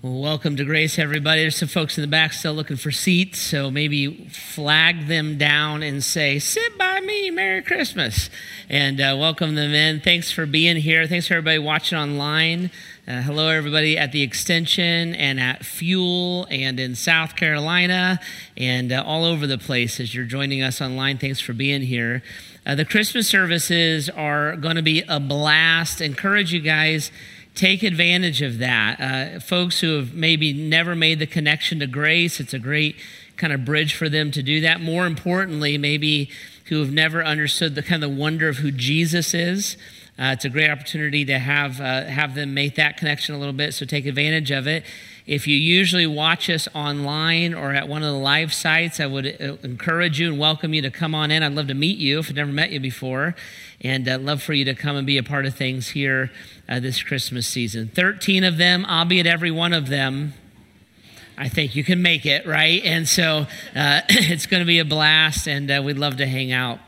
Well, welcome to Grace, everybody. There's some folks in the back still looking for seats, so maybe flag them down and say, Sit by me, Merry Christmas, and uh, welcome them in. Thanks for being here. Thanks for everybody watching online. Uh, hello, everybody at the Extension and at Fuel and in South Carolina and uh, all over the place as you're joining us online. Thanks for being here. Uh, the Christmas services are going to be a blast. Encourage you guys take advantage of that. Uh, folks who have maybe never made the connection to grace, it's a great kind of bridge for them to do that. More importantly, maybe who have never understood the kind of the wonder of who Jesus is. Uh, it's a great opportunity to have uh, have them make that connection a little bit. So take advantage of it. If you usually watch us online or at one of the live sites, I would uh, encourage you and welcome you to come on in. I'd love to meet you if I've never met you before, and I'd love for you to come and be a part of things here uh, this Christmas season. 13 of them, I'll be at every one of them. I think you can make it, right? And so uh, it's going to be a blast, and uh, we'd love to hang out.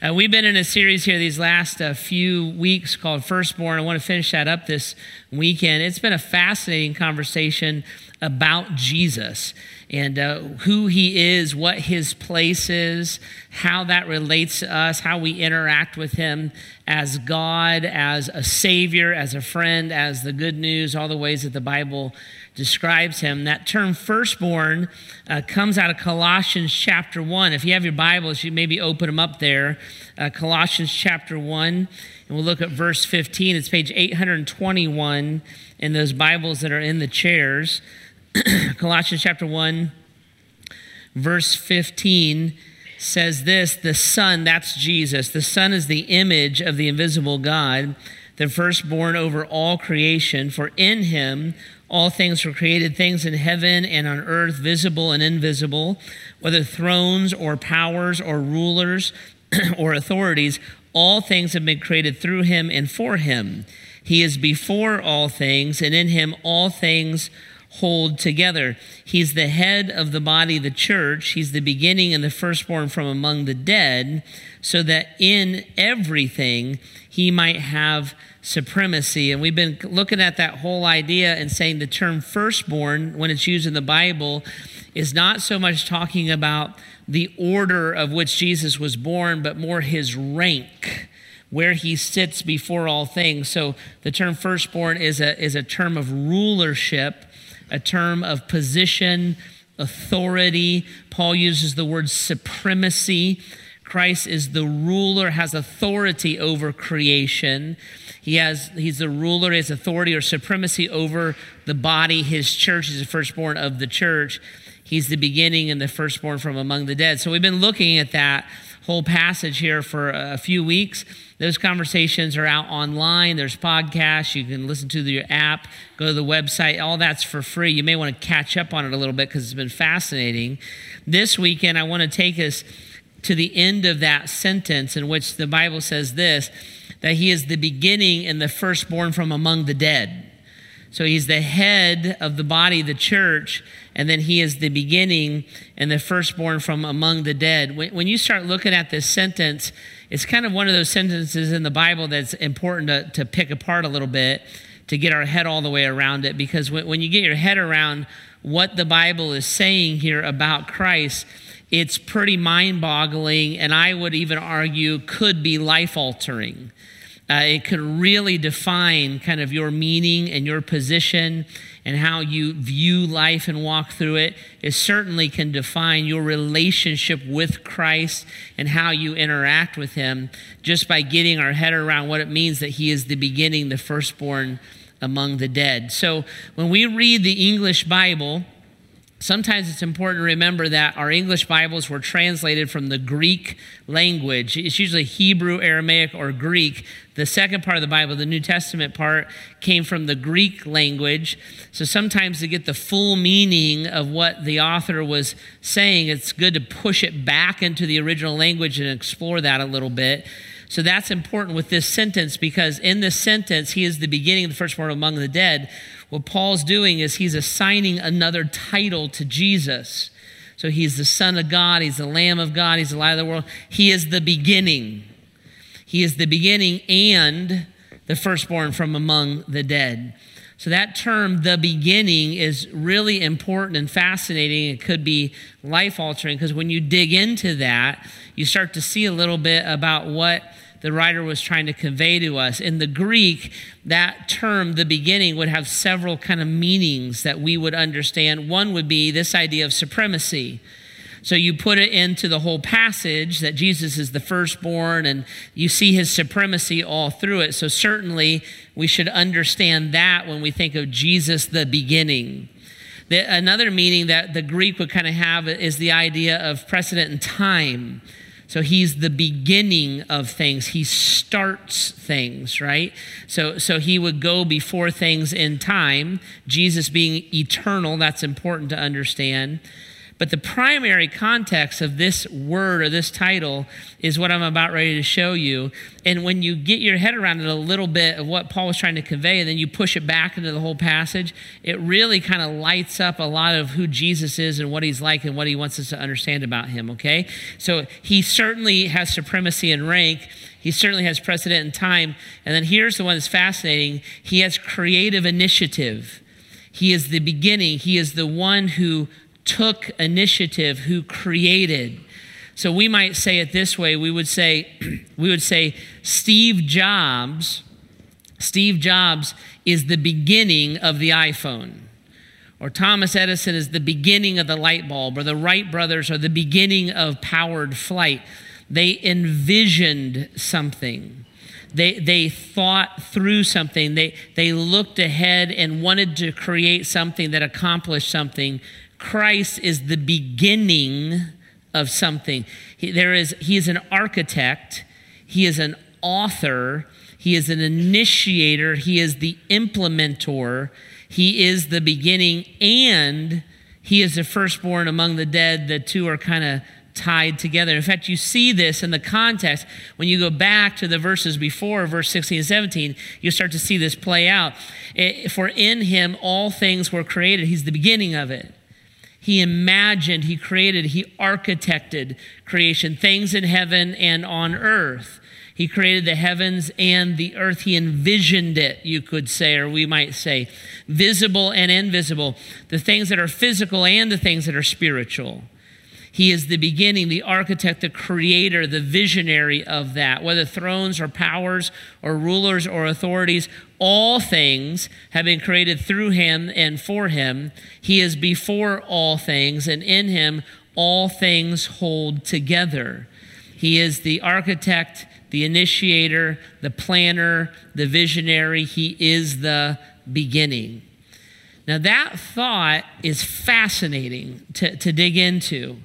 Uh, we've been in a series here these last uh, few weeks called Firstborn. I want to finish that up this weekend. It's been a fascinating conversation about Jesus and uh, who he is, what his place is, how that relates to us, how we interact with him as God, as a Savior, as a friend, as the good news, all the ways that the Bible describes him. That term firstborn uh, comes out of Colossians chapter 1. If you have your Bibles, you maybe open them up there. Uh, Colossians chapter 1, and we'll look at verse 15. It's page 821 in those Bibles that are in the chairs. Colossians chapter 1, verse 15 says this The Son, that's Jesus, the Son is the image of the invisible God, the firstborn over all creation, for in him all things were created, things in heaven and on earth, visible and invisible, whether thrones or powers or rulers or authorities, all things have been created through him and for him. He is before all things, and in him all things hold together. He's the head of the body, the church. He's the beginning and the firstborn from among the dead, so that in everything he might have supremacy. And we've been looking at that whole idea and saying the term firstborn, when it's used in the Bible, is not so much talking about the order of which Jesus was born, but more his rank where he sits before all things. So the term firstborn is a, is a term of rulership, a term of position, authority. Paul uses the word supremacy. Christ is the ruler, has authority over creation. He has, he's the ruler, has authority or supremacy over the body, his church. He's the firstborn of the church. He's the beginning and the firstborn from among the dead. So we've been looking at that whole passage here for a few weeks. Those conversations are out online. There's podcasts. You can listen to your app, go to the website. All that's for free. You may want to catch up on it a little bit because it's been fascinating. This weekend, I want to take us to the end of that sentence in which the Bible says this that he is the beginning and the firstborn from among the dead. So he's the head of the body, the church, and then he is the beginning and the firstborn from among the dead. When, when, you start looking at this sentence, it's kind of one of those sentences in the Bible that's important to, to pick apart a little bit to get our head all the way around it. Because when, when you get your head around what the Bible is saying here about Christ, it's pretty mind boggling, and I would even argue could be life altering. Uh, it could really define kind of your meaning and your position and how you view life and walk through it. It certainly can define your relationship with Christ and how you interact with Him just by getting our head around what it means that He is the beginning, the firstborn among the dead. So when we read the English Bible, Sometimes it's important to remember that our English Bibles were translated from the Greek language. It's usually Hebrew, Aramaic, or Greek. The second part of the Bible, the New Testament part, came from the Greek language. So sometimes to get the full meaning of what the author was saying, it's good to push it back into the original language and explore that a little bit. So that's important with this sentence because in this sentence, he is the beginning of the firstborn among the dead. What Paul's doing is he's assigning another title to Jesus. So he's the Son of God, he's the Lamb of God, he's the light of the world. He is the beginning. He is the beginning and the firstborn from among the dead. So, that term, the beginning, is really important and fascinating. It could be life altering because when you dig into that, you start to see a little bit about what the writer was trying to convey to us. In the Greek, that term, the beginning, would have several kind of meanings that we would understand. One would be this idea of supremacy. So you put it into the whole passage that Jesus is the firstborn and you see his supremacy all through it. So certainly we should understand that when we think of Jesus the beginning. The, another meaning that the Greek would kind of have is the idea of precedent and time. So he's the beginning of things. He starts things, right? So, so he would go before things in time. Jesus being eternal, that's important to understand. But the primary context of this word or this title is what I'm about ready to show you. And when you get your head around it a little bit of what Paul was trying to convey, and then you push it back into the whole passage, it really kind of lights up a lot of who Jesus is and what he's like and what he wants us to understand about him, okay? So he certainly has supremacy in rank. He certainly has precedent in time. And then here's the one that's fascinating he has creative initiative. He is the beginning, he is the one who took initiative, who created. So we might say it this way we would say, we would say Steve Jobs, Steve Jobs is the beginning of the iPhone. Or Thomas Edison is the beginning of the light bulb, or the Wright brothers are the beginning of powered flight. They envisioned something. They, they thought through something. They, they looked ahead and wanted to create something that accomplished something Christ is the beginning of something. He, there is, he is an architect, he is an author, he is an initiator, he is the implementor, he is the beginning, and he is the firstborn among the dead. The two are kind of tied together. In fact, you see this in the context when you go back to the verses before, verse 16 and 17, you start to see this play out. For in him all things were created, he's the beginning of it. He imagined, he created, he architected creation, things in heaven and on earth. He created the heavens and the earth. He envisioned it, you could say, or we might say, visible and invisible, the things that are physical and the things that are spiritual. He is the beginning, the architect, the creator, the visionary of that. Whether thrones or powers or rulers or authorities, all things have been created through him and for him. He is before all things, and in him all things hold together. He is the architect, the initiator, the planner, the visionary. He is the beginning. Now, that thought is fascinating to, to dig into.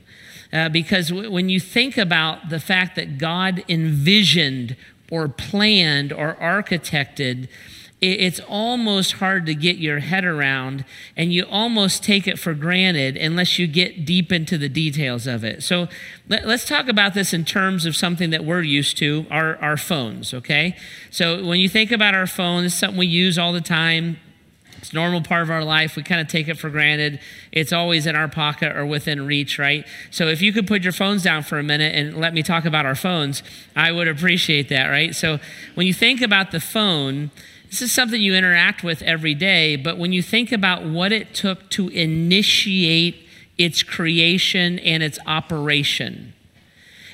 Uh, because w- when you think about the fact that God envisioned or planned or architected, it, it's almost hard to get your head around, and you almost take it for granted unless you get deep into the details of it. So let, us talk about this in terms of something that we're used to our, our phones, okay? So when you think about our phones, it's something we use all the time it's normal part of our life. We kind of take it for granted. It's always in our pocket or within reach, right? So if you could put your phones down for a minute and let me talk about our phones, I would appreciate that, right? So when you think about the phone, this is something you interact with every day, but when you think about what it took to initiate its creation and its operation,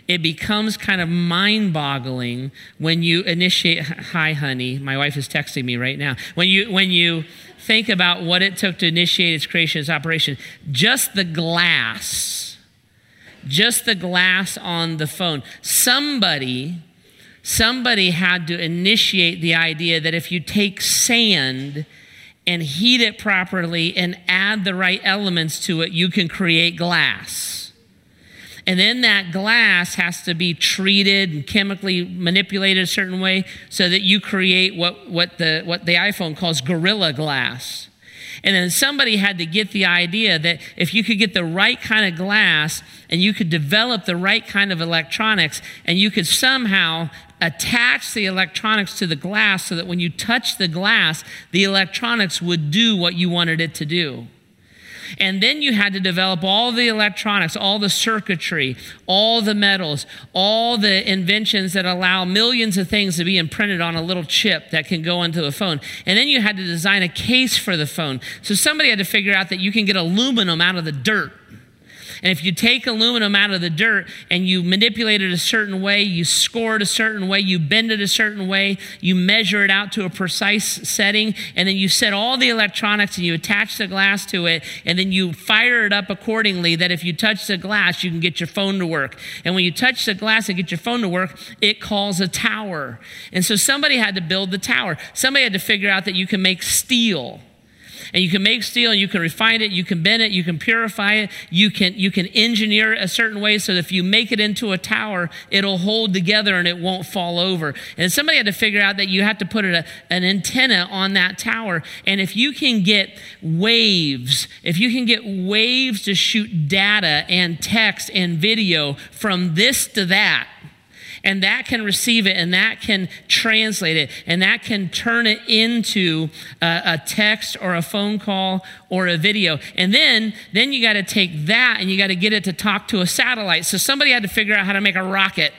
it becomes kind of mind boggling when you initiate hi honey my wife is texting me right now when you when you think about what it took to initiate its creation, its operation, just the glass, just the glass on the phone, somebody, somebody had to initiate the idea that if you take sand and heat it properly and add the right elements to it, you can create glass. And then that glass has to be treated and chemically manipulated a certain way so that you create what, what, the, what the iPhone calls Gorilla Glass. And then somebody had to get the idea that if you could get the right kind of glass and you could develop the right kind of electronics and you could somehow attach the electronics to the glass so that when you touch the glass, the electronics would do what you wanted it to do. And then you had to develop all the electronics, all the circuitry, all the metals, all the inventions that allow millions of things to be imprinted on a little chip that can go into a phone. And then you had to design a case for the phone. So somebody had to figure out that you can get aluminum out of the dirt and if you take aluminum out of the dirt and you manipulate it a certain way, you score it a certain way, you bend it a certain way, you measure it out to a precise setting, and then you set all the electronics and you attach the glass to it, and then you fire it up accordingly that if you touch the glass, you can get your phone to work. And when you touch the glass and get your phone to work, it calls a tower. And so somebody had to build the tower. Somebody had to figure out that you can make steel and you can make steel and you can refine it, you can bend it, you can purify it, you can, you can engineer it a certain way so that if you make it into a tower, it'll hold together and it won't fall over. And somebody had to figure out that you have to put a, an antenna on that tower. And if you can get waves, if you can get waves to shoot data and text and video from this to that, and that can receive it and that can translate it and that can turn it into a, a text or a phone call or a video. And then then you got to take that and you got to get it to talk to a satellite. So somebody had to figure out how to make a rocket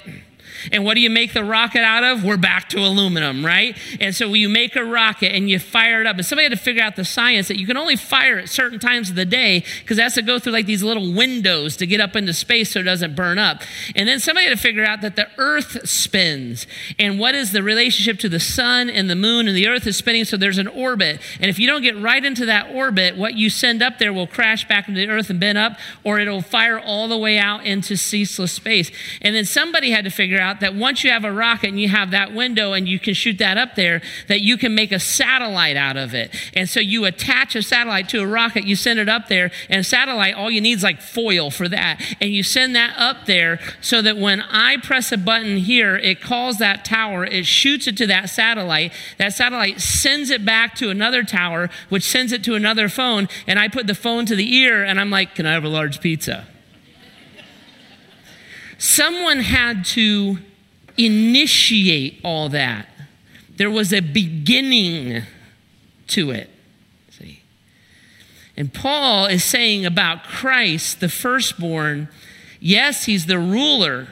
and what do you make the rocket out of? We're back to aluminum, right? And so you make a rocket and you fire it up. And somebody had to figure out the science that you can only fire at certain times of the day because it has to go through like these little windows to get up into space so it doesn't burn up. And then somebody had to figure out that the earth spins. And what is the relationship to the sun and the moon and the earth is spinning so there's an orbit. And if you don't get right into that orbit, what you send up there will crash back into the earth and bend up or it'll fire all the way out into ceaseless space. And then somebody had to figure out that once you have a rocket and you have that window and you can shoot that up there, that you can make a satellite out of it. And so you attach a satellite to a rocket, you send it up there, and satellite, all you need is like foil for that. And you send that up there so that when I press a button here, it calls that tower, it shoots it to that satellite. That satellite sends it back to another tower, which sends it to another phone. And I put the phone to the ear and I'm like, Can I have a large pizza? Someone had to initiate all that. There was a beginning to it. See? And Paul is saying about Christ, the firstborn, yes, he's the ruler.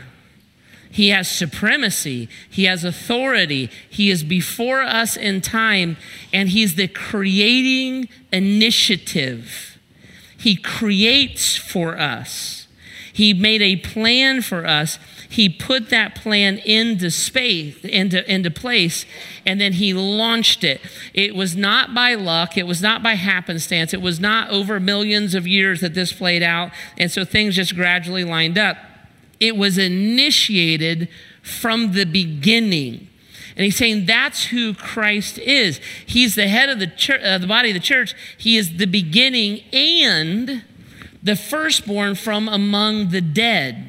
He has supremacy. He has authority. He is before us in time, and he's the creating initiative. He creates for us. He made a plan for us. He put that plan into space, into, into place, and then he launched it. It was not by luck. It was not by happenstance. It was not over millions of years that this played out. And so things just gradually lined up. It was initiated from the beginning. And he's saying that's who Christ is. He's the head of the, church, uh, the body of the church. He is the beginning and the firstborn from among the dead.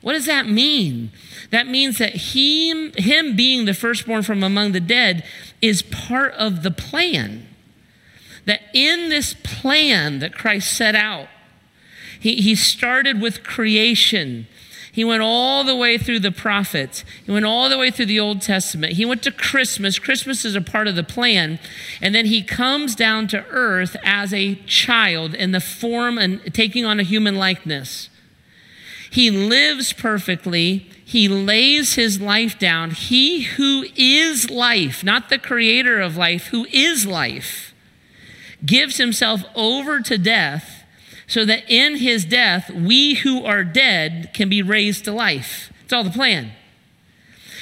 What does that mean? That means that he, him being the firstborn from among the dead is part of the plan. That in this plan that Christ set out, he, he started with creation he went all the way through the prophets. He went all the way through the Old Testament. He went to Christmas. Christmas is a part of the plan. And then he comes down to earth as a child in the form and taking on a human likeness. He lives perfectly. He lays his life down. He who is life, not the creator of life, who is life, gives himself over to death so that in his death, we who are dead can be raised to life. It's all the plan.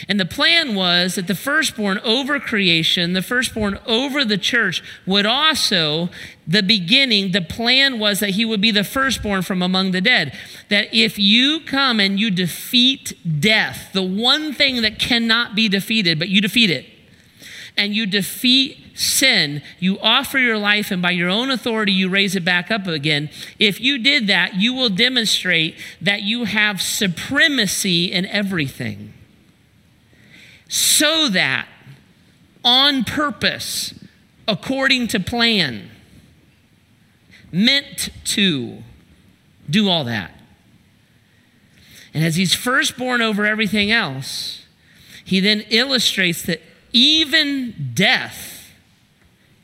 And the plan was that the firstborn over creation, the firstborn over the church, would also, the beginning, the plan was that he would be the firstborn from among the dead. That if you come and you defeat death, the one thing that cannot be defeated, but you defeat it, and you defeat sin, you offer your life, and by your own authority, you raise it back up again. If you did that, you will demonstrate that you have supremacy in everything. So that, on purpose, according to plan, meant to do all that. And as he's firstborn over everything else, he then illustrates that even death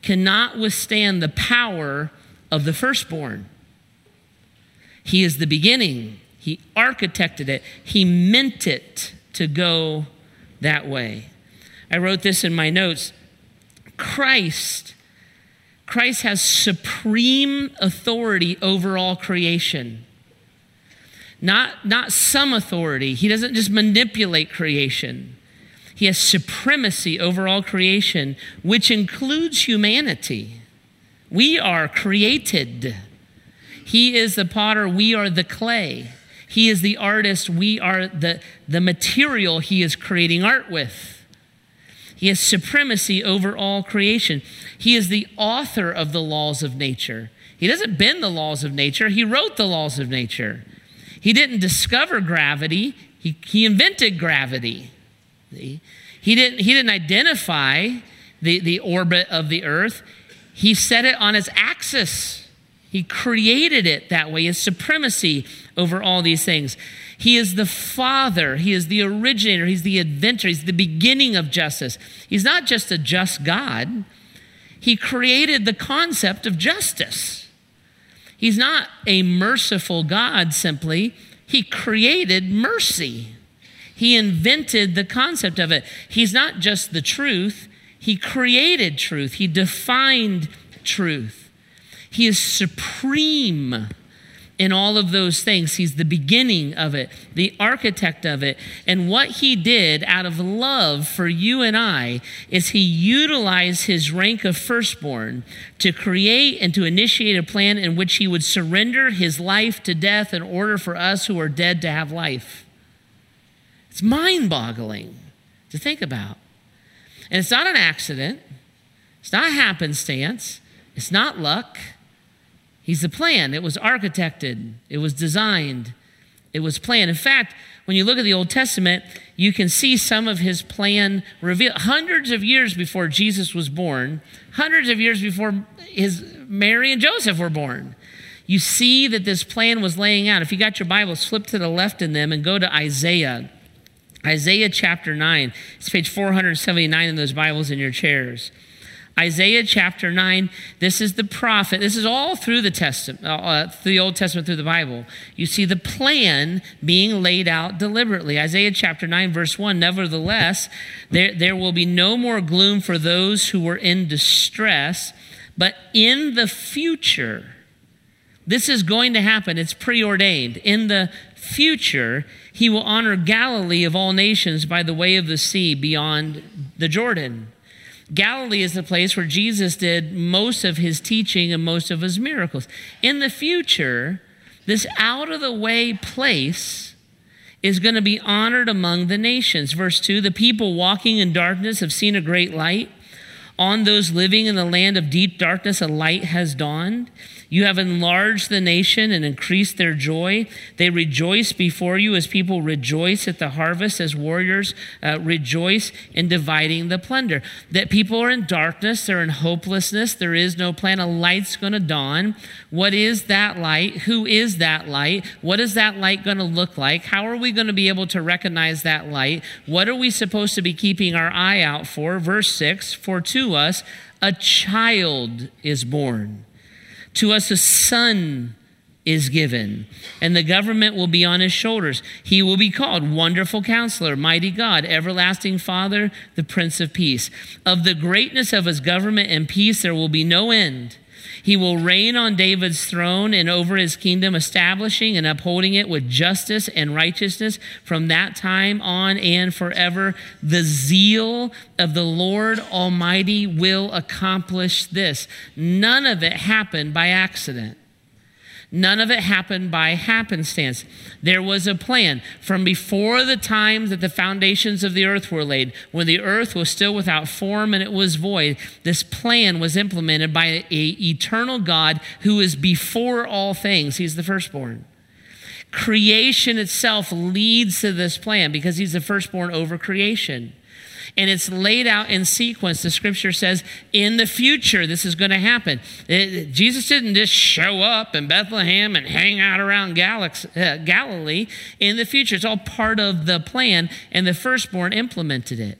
cannot withstand the power of the firstborn. He is the beginning. He architected it. He meant it to go that way. I wrote this in my notes. Christ Christ has supreme authority over all creation. Not, not some authority. He doesn't just manipulate creation. He has supremacy over all creation, which includes humanity. We are created. He is the potter, we are the clay. He is the artist, we are the, the material he is creating art with. He has supremacy over all creation. He is the author of the laws of nature. He doesn't bend the laws of nature, he wrote the laws of nature. He didn't discover gravity, he, he invented gravity. He didn't, he didn't identify the, the orbit of the earth, he set it on its axis. He created it that way, his supremacy over all these things. He is the father, he is the originator, he's the inventor, he's the beginning of justice. He's not just a just God, he created the concept of justice. He's not a merciful God simply, he created mercy. He invented the concept of it. He's not just the truth, he created truth, he defined truth. He is supreme in all of those things. He's the beginning of it, the architect of it. And what he did out of love for you and I is he utilized his rank of firstborn to create and to initiate a plan in which he would surrender his life to death in order for us who are dead to have life. It's mind boggling to think about. And it's not an accident, it's not happenstance, it's not luck. He's the plan. It was architected, it was designed, it was planned. In fact, when you look at the Old Testament, you can see some of his plan revealed hundreds of years before Jesus was born, hundreds of years before his Mary and Joseph were born. You see that this plan was laying out. If you got your Bibles, flip to the left in them and go to Isaiah. Isaiah chapter 9. It's page 479 in those Bibles in your chairs. Isaiah chapter 9, this is the prophet. This is all through the Testament, uh, uh, through the Old Testament, through the Bible. You see the plan being laid out deliberately. Isaiah chapter 9, verse 1 Nevertheless, there, there will be no more gloom for those who were in distress, but in the future, this is going to happen. It's preordained. In the future, he will honor Galilee of all nations by the way of the sea beyond the Jordan. Galilee is the place where Jesus did most of his teaching and most of his miracles. In the future, this out of the way place is going to be honored among the nations. Verse 2 The people walking in darkness have seen a great light. On those living in the land of deep darkness, a light has dawned. You have enlarged the nation and increased their joy. They rejoice before you as people rejoice at the harvest, as warriors uh, rejoice in dividing the plunder. That people are in darkness, they're in hopelessness, there is no plan. A light's going to dawn. What is that light? Who is that light? What is that light going to look like? How are we going to be able to recognize that light? What are we supposed to be keeping our eye out for? Verse 6 For to us a child is born to us a son is given, and the government will be on his shoulders. He will be called Wonderful Counselor, Mighty God, Everlasting Father, the Prince of Peace. Of the greatness of his government and peace, there will be no end he will reign on David's throne and over his kingdom, establishing and upholding it with justice and righteousness from that time on and forever. The zeal of the Lord Almighty will accomplish this. None of it happened by accident. None of it happened by happenstance. There was a plan from before the time that the foundations of the earth were laid, when the earth was still without form and it was void. This plan was implemented by an eternal God who is before all things. He's the firstborn. Creation itself leads to this plan because he's the firstborn over creation and it's laid out in sequence. The scripture says, in the future, this is going to happen. It, Jesus didn't just show up in Bethlehem and hang out around uh, Galilee. In the future, it's all part of the plan, and the firstborn implemented it.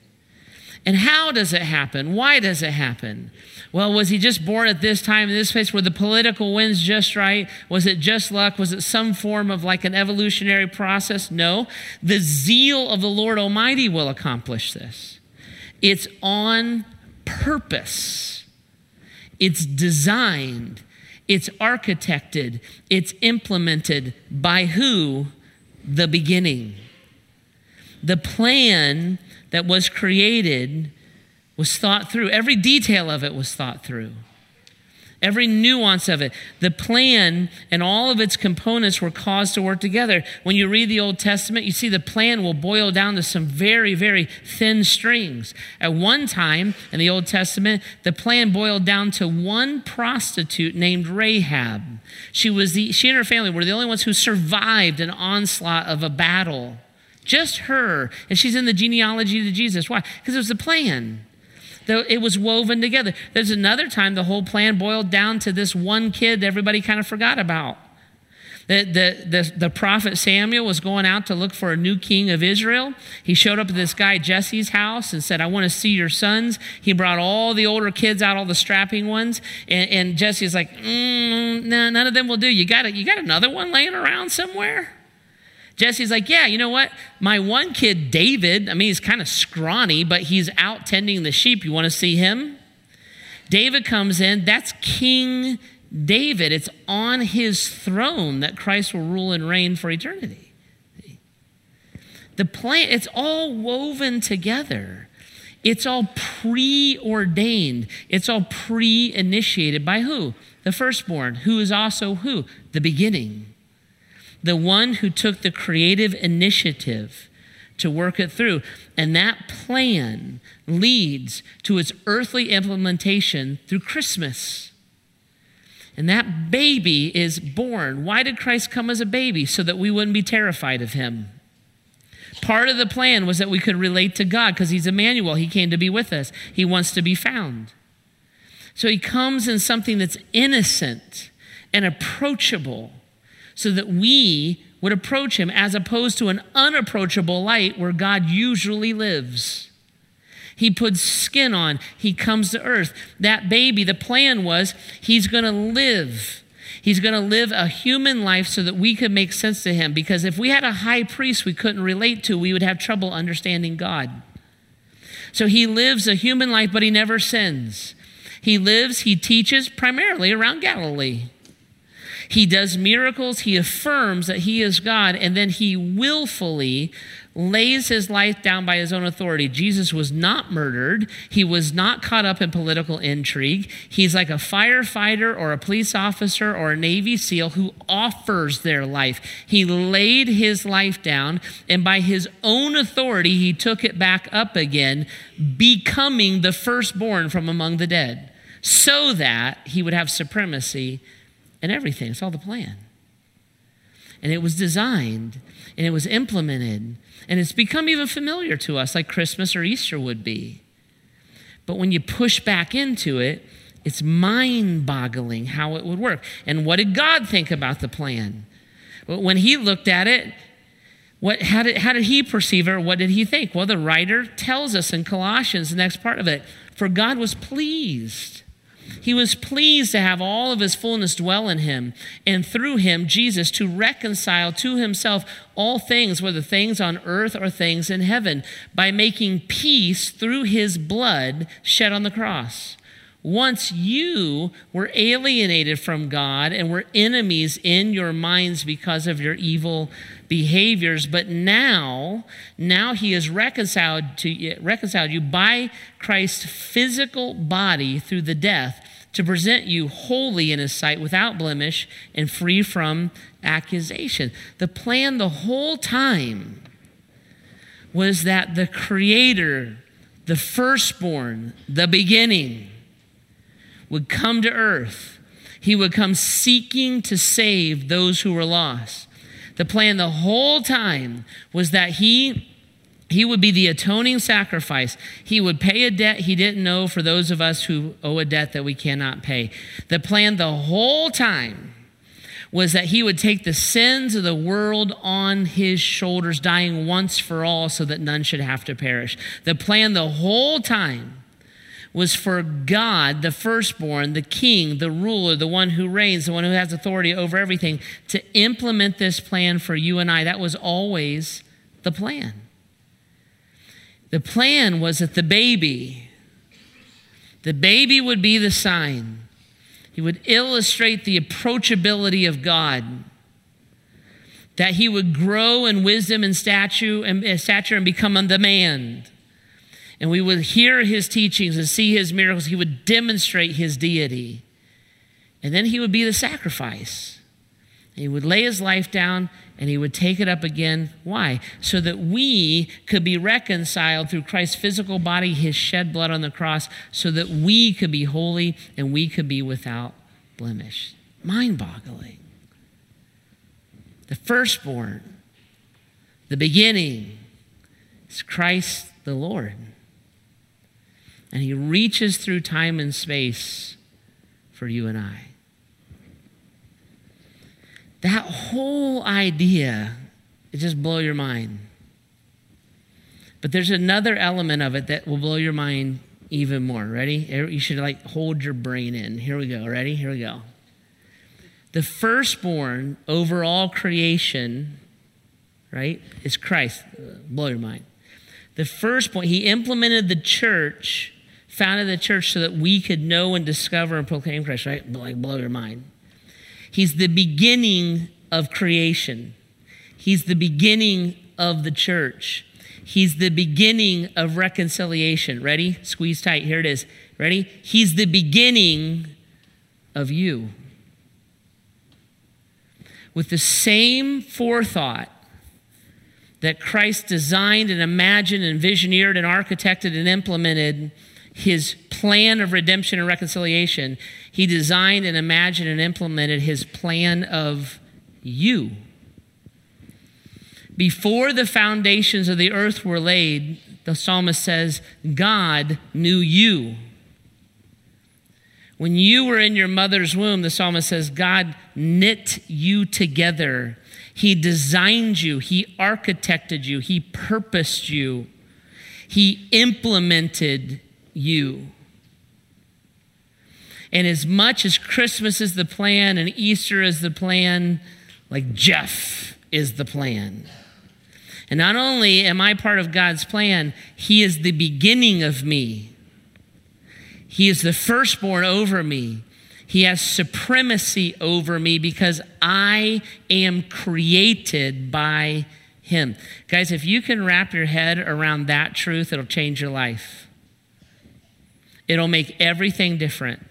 And how does it happen? Why does it happen? Well, was he just born at this time in this place? Were the political winds just right? Was it just luck? Was it some form of like an evolutionary process? No. The zeal of the Lord Almighty will accomplish this. It's on purpose, it's designed, it's architected, it's implemented by who? The beginning. The plan that was created was thought through. Every detail of it was thought through. Every nuance of it. The plan and all of its components were caused to work together. When you read the Old Testament, you see the plan will boil down to some very, very thin strings. At one time in the Old Testament, the plan boiled down to one prostitute named Rahab. She, was the, she and her family were the only ones who survived an onslaught of a battle. Just her. And she's in the genealogy of Jesus. Why? Because it was the plan it was woven together. There's another time the whole plan boiled down to this one kid everybody kind of forgot about. The, the, the, the, prophet Samuel was going out to look for a new king of Israel. He showed up at this guy Jesse's house and said, I want to see your sons. He brought all the older kids out, all the strapping ones. And, and Jesse's like, mm, nah, none of them will do. You got, a, you got another one laying around somewhere? Jesse's like, Yeah, you know what? My one kid, David, I mean, he's kind of scrawny, but he's out tending the sheep. You want to see him? David comes in. That's King David. It's on his throne that Christ will rule and reign for eternity. The plan, it's all woven together. It's all preordained. It's all pre initiated by who? The firstborn, who is also who? The beginning the one who took the creative initiative to work it through. And that plan leads to its earthly implementation through Christmas. And that baby is born. Why did Christ come as a baby? So that we wouldn't be terrified of him. Part of the plan was that we could relate to God because he's Emmanuel. He came to be with us, he wants to be found. So he comes in something that's innocent and approachable so that we would approach him as opposed to an unapproachable light where God usually lives. He puts skin on, he comes to earth. That baby, the plan was he's going to live. He's going to live a human life so that we could make sense to him. Because if we had a high priest we couldn't relate to, we would have trouble understanding God. So he lives a human life, but he never sins. He lives, he teaches primarily around Galilee. He does miracles, he affirms that he is God, and then he willfully lays his life down by his own authority. Jesus was not murdered. He was not caught up in political intrigue. He's like a firefighter or a police officer or a Navy SEAL who offers their life. He laid his life down, and by his own authority, he took it back up again, becoming the firstborn from among the dead, so that he would have supremacy and everything. It's all the plan. And it was designed and it was implemented and it's become even familiar to us like Christmas or Easter would be. But when you push back into it, it's mind boggling how it would work. And what did God think about the plan? When he looked at it, what, how, did, how did he perceive it? What did he think? Well, the writer tells us in Colossians, the next part of it, for God was pleased he was pleased to have all of his fullness dwell in him, and through him, Jesus, to reconcile to himself all things, whether things on earth or things in heaven, by making peace through his blood shed on the cross. Once you were alienated from God and were enemies in your minds because of your evil behaviors, but now, now he has reconciled to reconciled you by Christ's physical body through the death to present you holy in his sight without blemish and free from accusation. The plan the whole time was that the creator, the firstborn, the beginning would come to earth. He would come seeking to save those who were lost. The plan the whole time was that he he would be the atoning sacrifice. He would pay a debt he didn't know for those of us who owe a debt that we cannot pay. The plan the whole time was that he would take the sins of the world on his shoulders, dying once for all so that none should have to perish. The plan the whole time was for God, the firstborn, the king, the ruler, the one who reigns, the one who has authority over everything, to implement this plan for you and I. That was always the plan. The plan was that the baby, the baby would be the sign. He would illustrate the approachability of God. That he would grow in wisdom and stature and, uh, stature and become the man and we would hear his teachings and see his miracles, he would demonstrate his deity. And then he would be the sacrifice. He would lay his life down and he would take it up again. Why? So that we could be reconciled through Christ's physical body, his shed blood on the cross, so that we could be holy and we could be without blemish. Mind boggling. The firstborn, the beginning, is Christ the Lord and he reaches through time and space for you and I. That whole idea, it just blow your mind. But there's another element of it that will blow your mind even more. Ready? You should like hold your brain in. Here we go. Ready? Here we go. The firstborn over all creation, right, is Christ. Blow your mind. The first point, he implemented the church founded the church so that we could know and discover and proclaim Christ, right? Like, blow your mind. He's the beginning of creation, He's the beginning of the church. He's the beginning of reconciliation. Ready? Squeeze tight. Here it is. Ready? He's the beginning of you. With the same forethought that Christ designed and imagined and visioneered and architected and implemented his plan of redemption and reconciliation, he designed and imagined and implemented his plan of you. Before the foundations of the earth were laid, the psalmist says, God knew you. When you were in your mother's womb, the psalmist says, God knit you together. He designed you, He architected you, He purposed you, He implemented you. And as much as Christmas is the plan and Easter is the plan, like Jeff is the plan. And not only am I part of God's plan, He is the beginning of me. He is the firstborn over me. He has supremacy over me because I am created by Him. Guys, if you can wrap your head around that truth, it'll change your life. It'll make everything different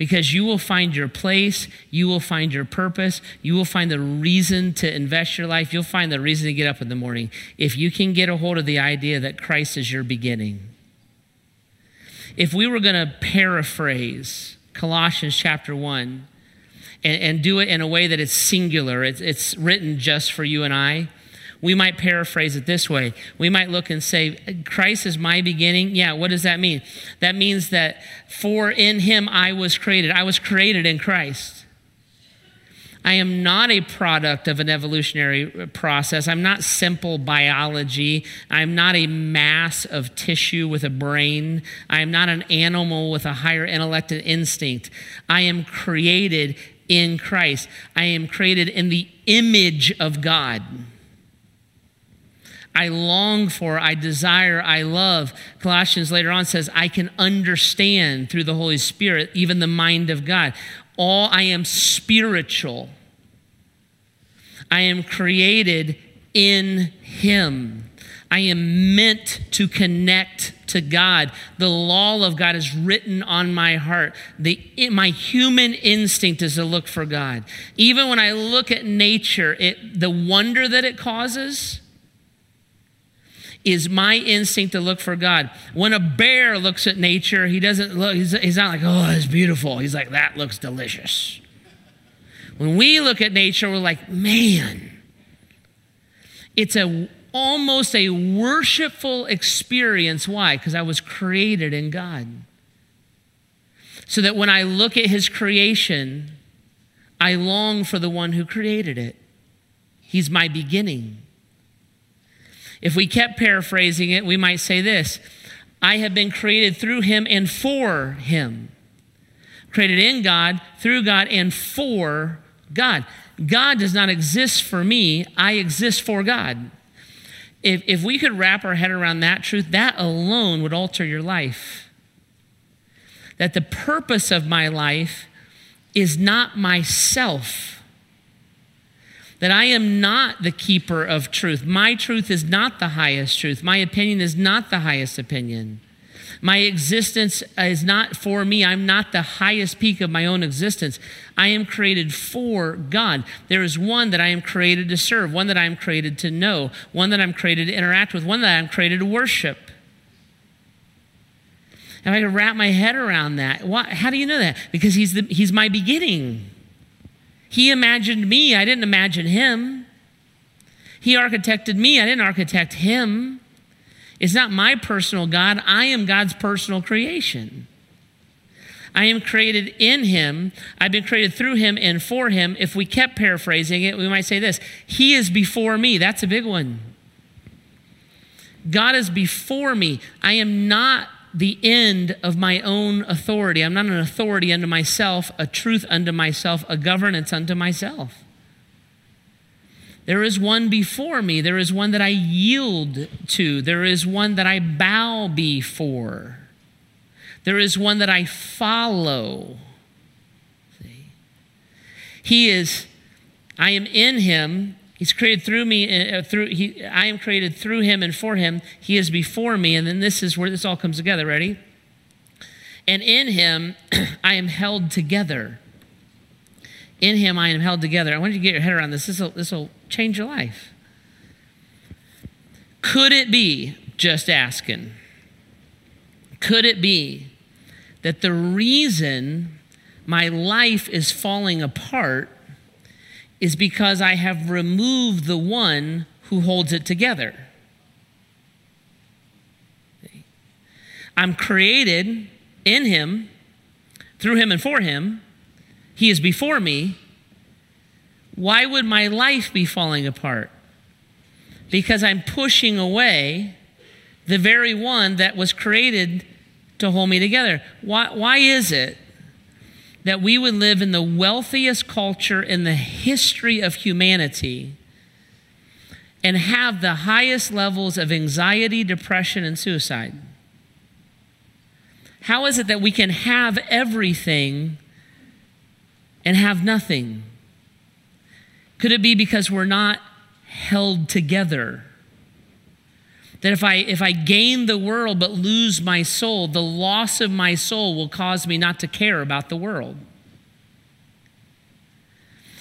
because you will find your place, you will find your purpose, you will find the reason to invest your life, you'll find the reason to get up in the morning if you can get a hold of the idea that Christ is your beginning. If we were going to paraphrase Colossians chapter 1 and, and, do it in a way that it's singular, it's, it's written just for you and I, we might paraphrase it this way. We might look and say, Christ is my beginning. Yeah, what does that mean? That means that for in him I was created. I was created in Christ. I am not a product of an evolutionary process. I'm not simple biology. I'm not a mass of tissue with a brain. I am not an animal with a higher intellect and instinct. I am created in Christ. I am created in the image of God. I long for, I desire, I love. Colossians later on says, I can understand through the Holy Spirit even the mind of God. All I am spiritual. I am created in Him. I am meant to connect to God. The law of God is written on my heart. The, my human instinct is to look for God. Even when I look at nature, it, the wonder that it causes, is my instinct to look for God. When a bear looks at nature, he doesn't look, he's, he's not like, oh, it's beautiful. He's like, that looks delicious. When we look at nature, we're like, man, it's a almost a worshipful experience. Why? Because I was created in God. So that when I look at his creation, I long for the one who created it. He's my beginning. If we kept paraphrasing it, we might say this I have been created through him and for him. Created in God, through God, and for God. God does not exist for me, I exist for God. If, if we could wrap our head around that truth, that alone would alter your life. That the purpose of my life is not myself. That I am not the keeper of truth. My truth is not the highest truth. My opinion is not the highest opinion. My existence is not for me. I'm not the highest peak of my own existence. I am created for God. There is one that I am created to serve, one that I am created to know, one that I'm created to interact with, one that I'm created to worship. If I could wrap my head around that, why, how do you know that? Because he's, the, he's my beginning. He imagined me, I didn't imagine him. He architected me, I didn't architect him. It's not my personal God, I am God's personal creation. I am created in him. I've been created through him and for him. If we kept paraphrasing it, we might say this He is before me. That's a big one. God is before me. I am not the end of my own authority. I'm not an authority unto myself, a truth unto myself, a governance unto myself. There is one before me. There is one that I yield to. There is one that I bow before. There is one that I follow. See? He is, I am in him. He's created through me, uh, through he, I am created through him and for him. He is before me. And then this is where this all comes together. Ready? And in him I am held together. In him I am held together. I want you to get your head around this. This will change your life. Could it be, just asking, could it be that the reason my life is falling apart is because I have removed the one who holds it together? I'm created in him, through him, and for him. He is before me. Why would my life be falling apart? Because I'm pushing away the very one that was created to hold me together. Why, why is it that we would live in the wealthiest culture in the history of humanity and have the highest levels of anxiety, depression, and suicide? How is it that we can have everything and have nothing? Could it be because we're not held together? That if I, if I gain the world but lose my soul, the loss of my soul will cause me not to care about the world.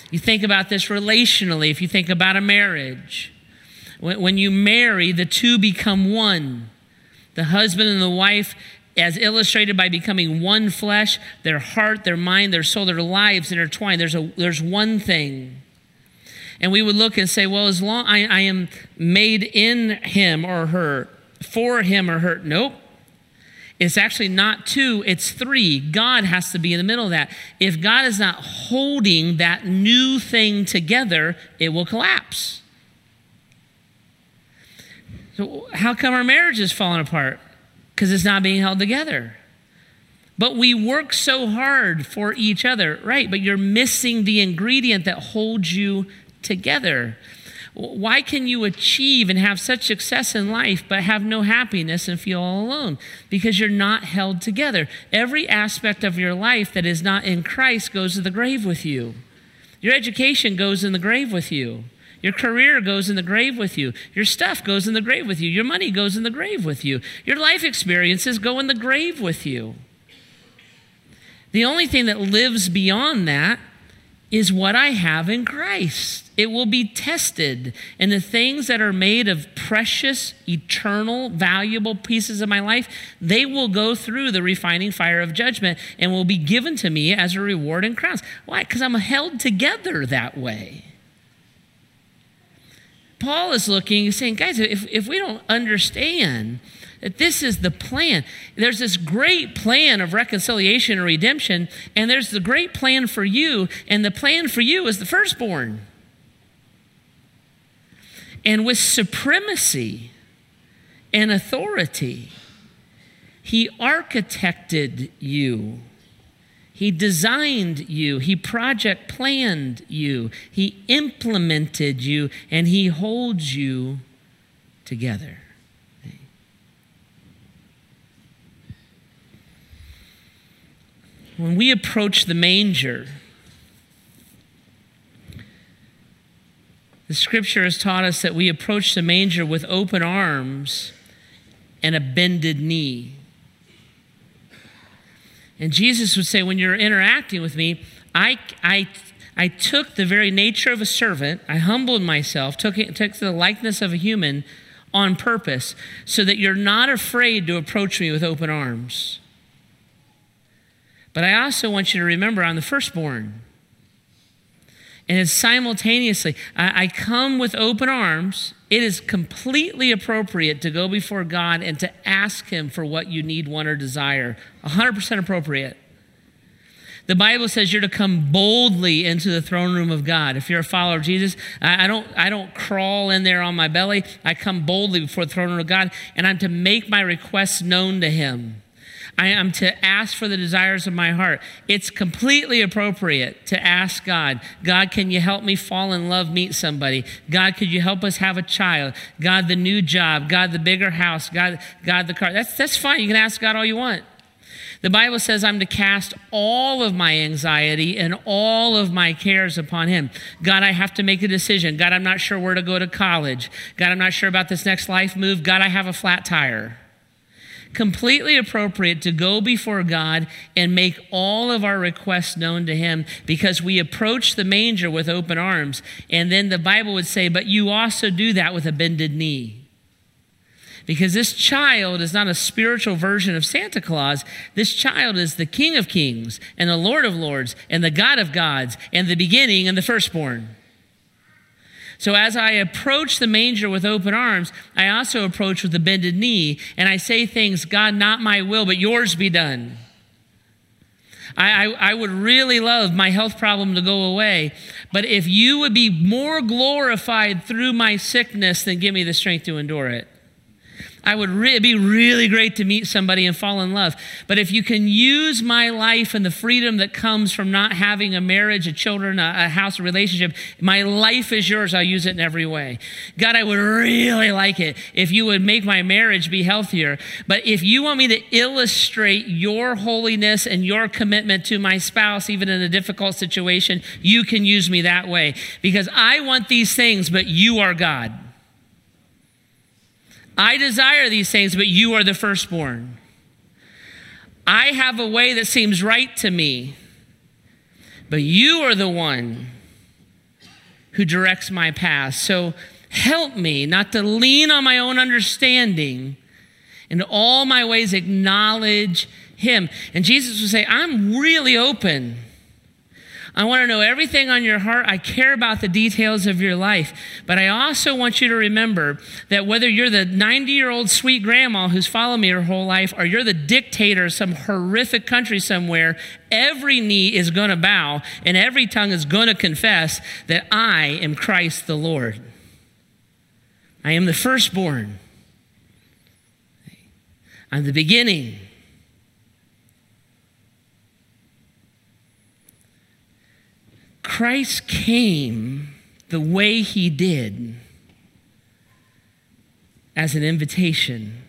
You think about this relationally, if you think about a marriage. When, when you marry, the two become one. The husband and the wife, as illustrated by becoming one flesh, their heart, their mind, their soul, their lives intertwined. There's, a, there's one thing and we would look and say, well, as long I, I am made in him or her, for him or her. Nope. It's actually not two, it's three. God has to be in the middle of that. If God is not holding that new thing together, it will collapse. So, how come our marriage is falling apart? Because it's not being held together. But we work so hard for each other, right? But you're missing the ingredient that holds you together. Why can you achieve and have such success in life but have no happiness and feel all alone? Because you're not held together. Every aspect of your life that is not in Christ goes to the grave with you. Your education goes in the grave with you. Your career goes in the grave with you. Your stuff goes in the grave with you. Your money goes in the grave with you. Your life experiences go in the grave with you. The only thing that lives beyond that is what I have in Christ. It will be tested. And the things that are made of precious, eternal, valuable pieces of my life, they will go through the refining fire of judgment and will be given to me as a reward and crowns. Why? Because I'm held together that way. Paul is looking, he's saying, guys, if, if we don't understand that this is the plan. There's this great plan of reconciliation and redemption, and there's the great plan for you, and the plan for you is the firstborn. And with supremacy and authority, He architected you. He designed you. He project planned you. He implemented you, and He holds you together. When we approach the manger, the scripture has taught us that we approach the manger with open arms and a bended knee. And Jesus would say, when you're interacting with me, I, I, I took the very nature of a servant, I humbled myself, took, it, took the likeness of a human on purpose, so that you're not afraid to approach me with open arms. But I also want you to remember I'm the firstborn. And it's simultaneously, I, I come with open arms. It is completely appropriate to go before God and to ask Him for what you need, want, or desire. 100% appropriate. The Bible says you're to come boldly into the throne room of God. If you're a follower of Jesus, I, don't, I don't crawl in there on my belly. I come boldly before the throne room of God, and I'm to make my requests known to Him. I am to ask for the desires of my heart. It's completely appropriate to ask God, God, can you help me fall in love, meet somebody? God, could you help us have a child? God, the new job. God, the bigger house. God, God, the car. That's, that's fine. You can ask God all you want. The Bible says I'm to cast all of my anxiety and all of my cares upon Him. God, I have to make a decision. God, I'm not sure where to go to college. God, I'm not sure about this next life move. God, I have a flat tire completely appropriate to go before God and make all of our requests known to Him because we approach the manger with open arms. And then the Bible would say, but you also do that with a bended knee. Because this child is not a spiritual version of Santa Claus. This child is the King of Kings and the Lord of Lords and the God of gods and the beginning and the firstborn. So as I approach the manger with open arms, I also approach with a bended knee and I say things, God, not my will, but yours be done. I, I, I, would really love my health problem to go away, but if you would be more glorified through my sickness, then give me the strength to endure it. I would re- be really great to meet somebody and fall in love. But if you can use my life and the freedom that comes from not having a marriage, a children, a, a house, a relationship, my life is yours. I'll use it in every way. God, I would really like it if you would make my marriage be healthier. But if you want me to illustrate your holiness and your commitment to my spouse, even in a difficult situation, you can use me that way. Because I want these things, but you are God. I desire these things, but you are the firstborn. I have a way that seems right to me, but you are the one who directs my path. So help me not to lean on my own understanding. In all my ways, acknowledge him. And Jesus would say, I'm really open I want to know everything on your heart. I care about the details of your life. But I also want you to remember that whether you're the 90 year old sweet grandma who's followed me her whole life, or you're the dictator of some horrific country somewhere, every knee is going to bow and every tongue is going to confess that I am Christ the Lord. I am the firstborn. I'm the beginning. Christ came the way he did as an invitation.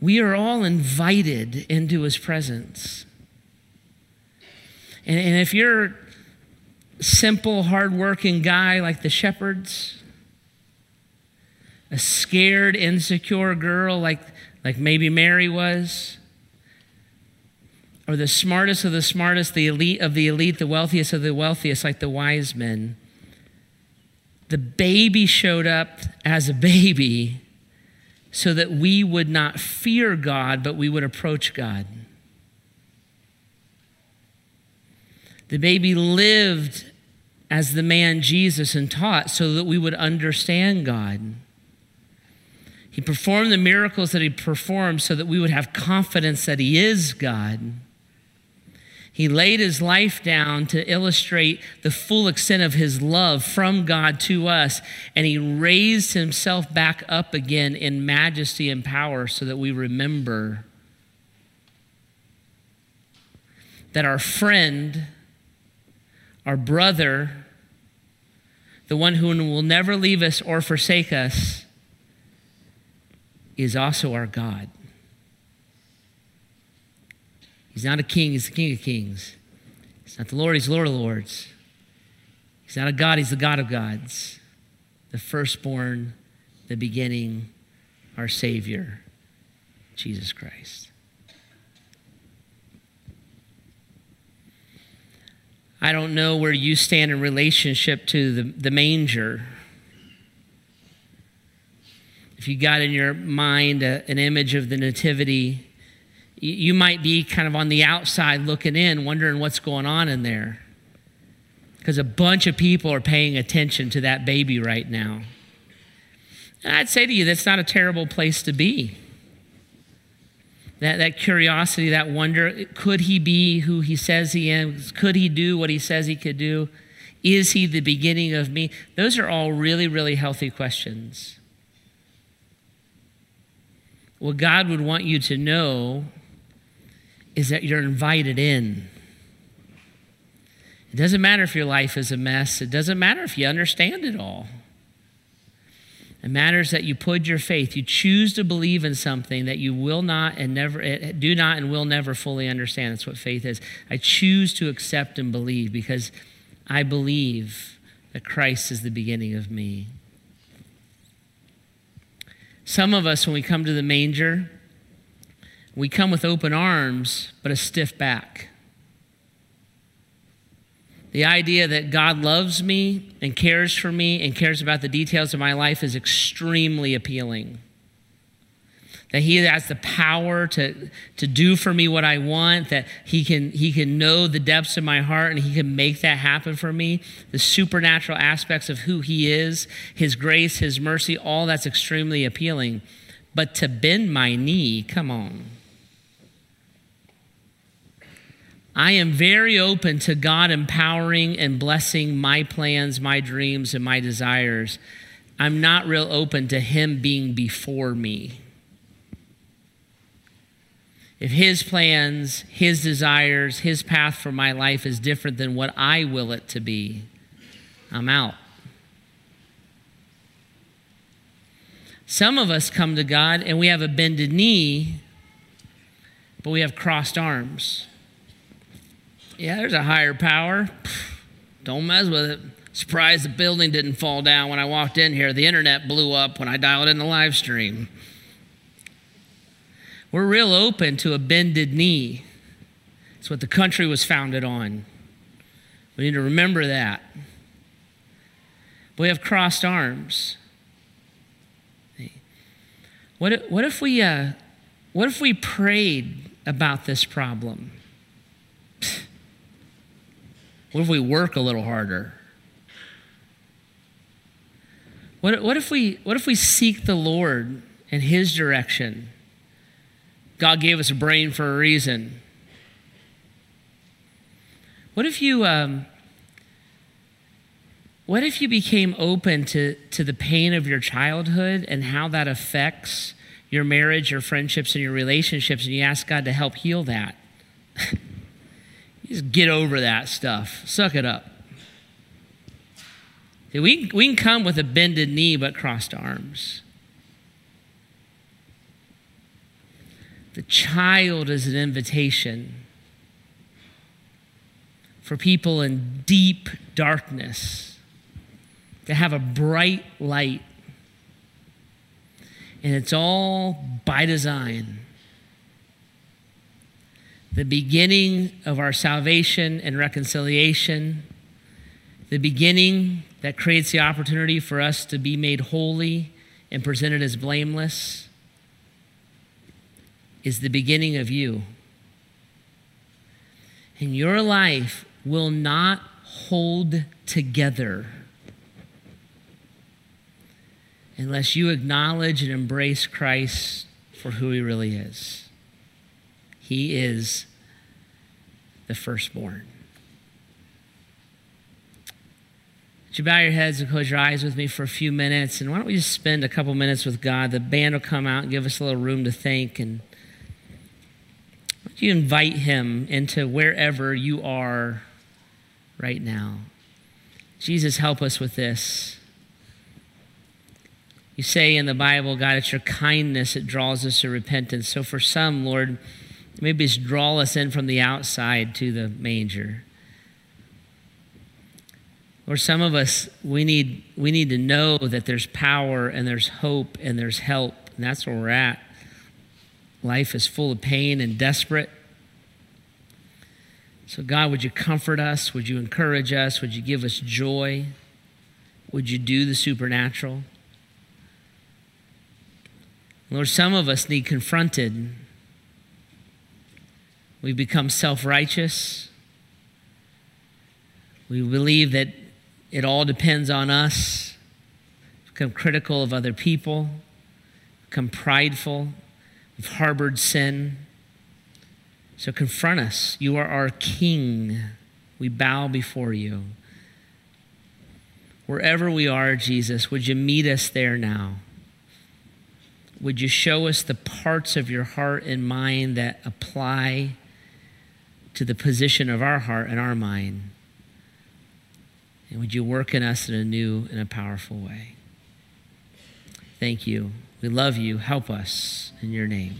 We are all invited into his presence. And, and if you're a simple, hardworking guy like the shepherds, a scared, insecure girl like, like maybe Mary was, or the smartest of the smartest, the elite of the elite, the wealthiest of the wealthiest, like the wise men. The baby showed up as a baby so that we would not fear God, but we would approach God. The baby lived as the man Jesus and taught so that we would understand God. He performed the miracles that he performed so that we would have confidence that he is God. He laid his life down to illustrate the full extent of his love from God to us, and he raised himself back up again in majesty and power so that we remember that our friend, our brother, the one who will never leave us or forsake us, is also our God. He's not a king, he's the king of kings. He's not the Lord, he's Lord of lords. He's not a God, he's the God of gods. The firstborn, the beginning, our Savior, Jesus Christ. I don't know where you stand in relationship to the, the manger. If you got in your mind a, an image of the Nativity, you might be kind of on the outside looking in, wondering what's going on in there. Because a bunch of people are paying attention to that baby right now. And I'd say to you, that's not a terrible place to be. That, that curiosity, that wonder could he be who he says he is? Could he do what he says he could do? Is he the beginning of me? Those are all really, really healthy questions. What God would want you to know is that you're invited in. It doesn't matter if your life is a mess, it doesn't matter if you understand it all. It matters that you put your faith, you choose to believe in something that you will not and never eh, do not and will never fully understand. That's what faith is. I choose to accept and believe because I believe that Christ is the beginning of me. Some of us, when we come to the manger, we come with open arms, but a stiff back. The idea that God loves me and cares for me and cares about the details of my life is extremely appealing. That He has the power to, to do for me what I want, that he can, he can know the depths of my heart and He can make that happen for me. The supernatural aspects of who He is, His grace, His mercy, all that's extremely appealing. But to bend my knee, come on. I am very open to God empowering and blessing my plans, my dreams, and my desires. I'm not real open to Him being before me. If His plans, His desires, His path for my life is different than what I will it to be, I'm out. Some of us come to God and we have a bended knee, but we have crossed arms. Yeah, there's a higher power. Don't mess with it. Surprised the building didn't fall down when I walked in here. The internet blew up when I dialed in the live stream. We're real open to a bended knee. It's what the country was founded on. We need to remember that. We have crossed arms. What if, what if we uh, what if we prayed about this problem? What if we work a little harder? What, what, if we, what if we seek the Lord in His direction? God gave us a brain for a reason. What if you, um, what if you became open to, to the pain of your childhood and how that affects your marriage, your friendships, and your relationships, and you ask God to help heal that? Just get over that stuff. Suck it up. See, we, we can come with a bended knee but crossed arms. The child is an invitation for people in deep darkness to have a bright light. And it's all by design the beginning of our salvation and reconciliation, the beginning that creates the opportunity for us to be made holy and presented as blameless, is the beginning of you. And your life will not hold together unless you acknowledge and embrace Christ for who he really is. He is the firstborn. Would you bow your heads and close your eyes with me for a few minutes? And why don't we just spend a couple minutes with God? The band will come out and give us a little room to think. And would you invite Him into wherever you are right now? Jesus, help us with this. You say in the Bible, God, it's your kindness that draws us to repentance. So for some, Lord, maybe just draw us in from the outside to the manger. Or some of us, we need, we need to know that there's power and there's hope and there's help, and that's where we're at. Life is full of pain and desperate. So, God, would you comfort us? Would you encourage us? Would you give us joy? Would you do the supernatural? Lord, some of us need confronted. We've become self righteous. We believe that it all depends on us, become critical of other people, become prideful, we've harbored sin. So confront us. You are our King. We bow before you. Wherever we are, Jesus, would you meet us there now? Would you show us the parts of your heart and mind that apply to the position of our heart and our mind? And would you work in us in a new and a powerful way? Thank you. We love you. Help us in your name.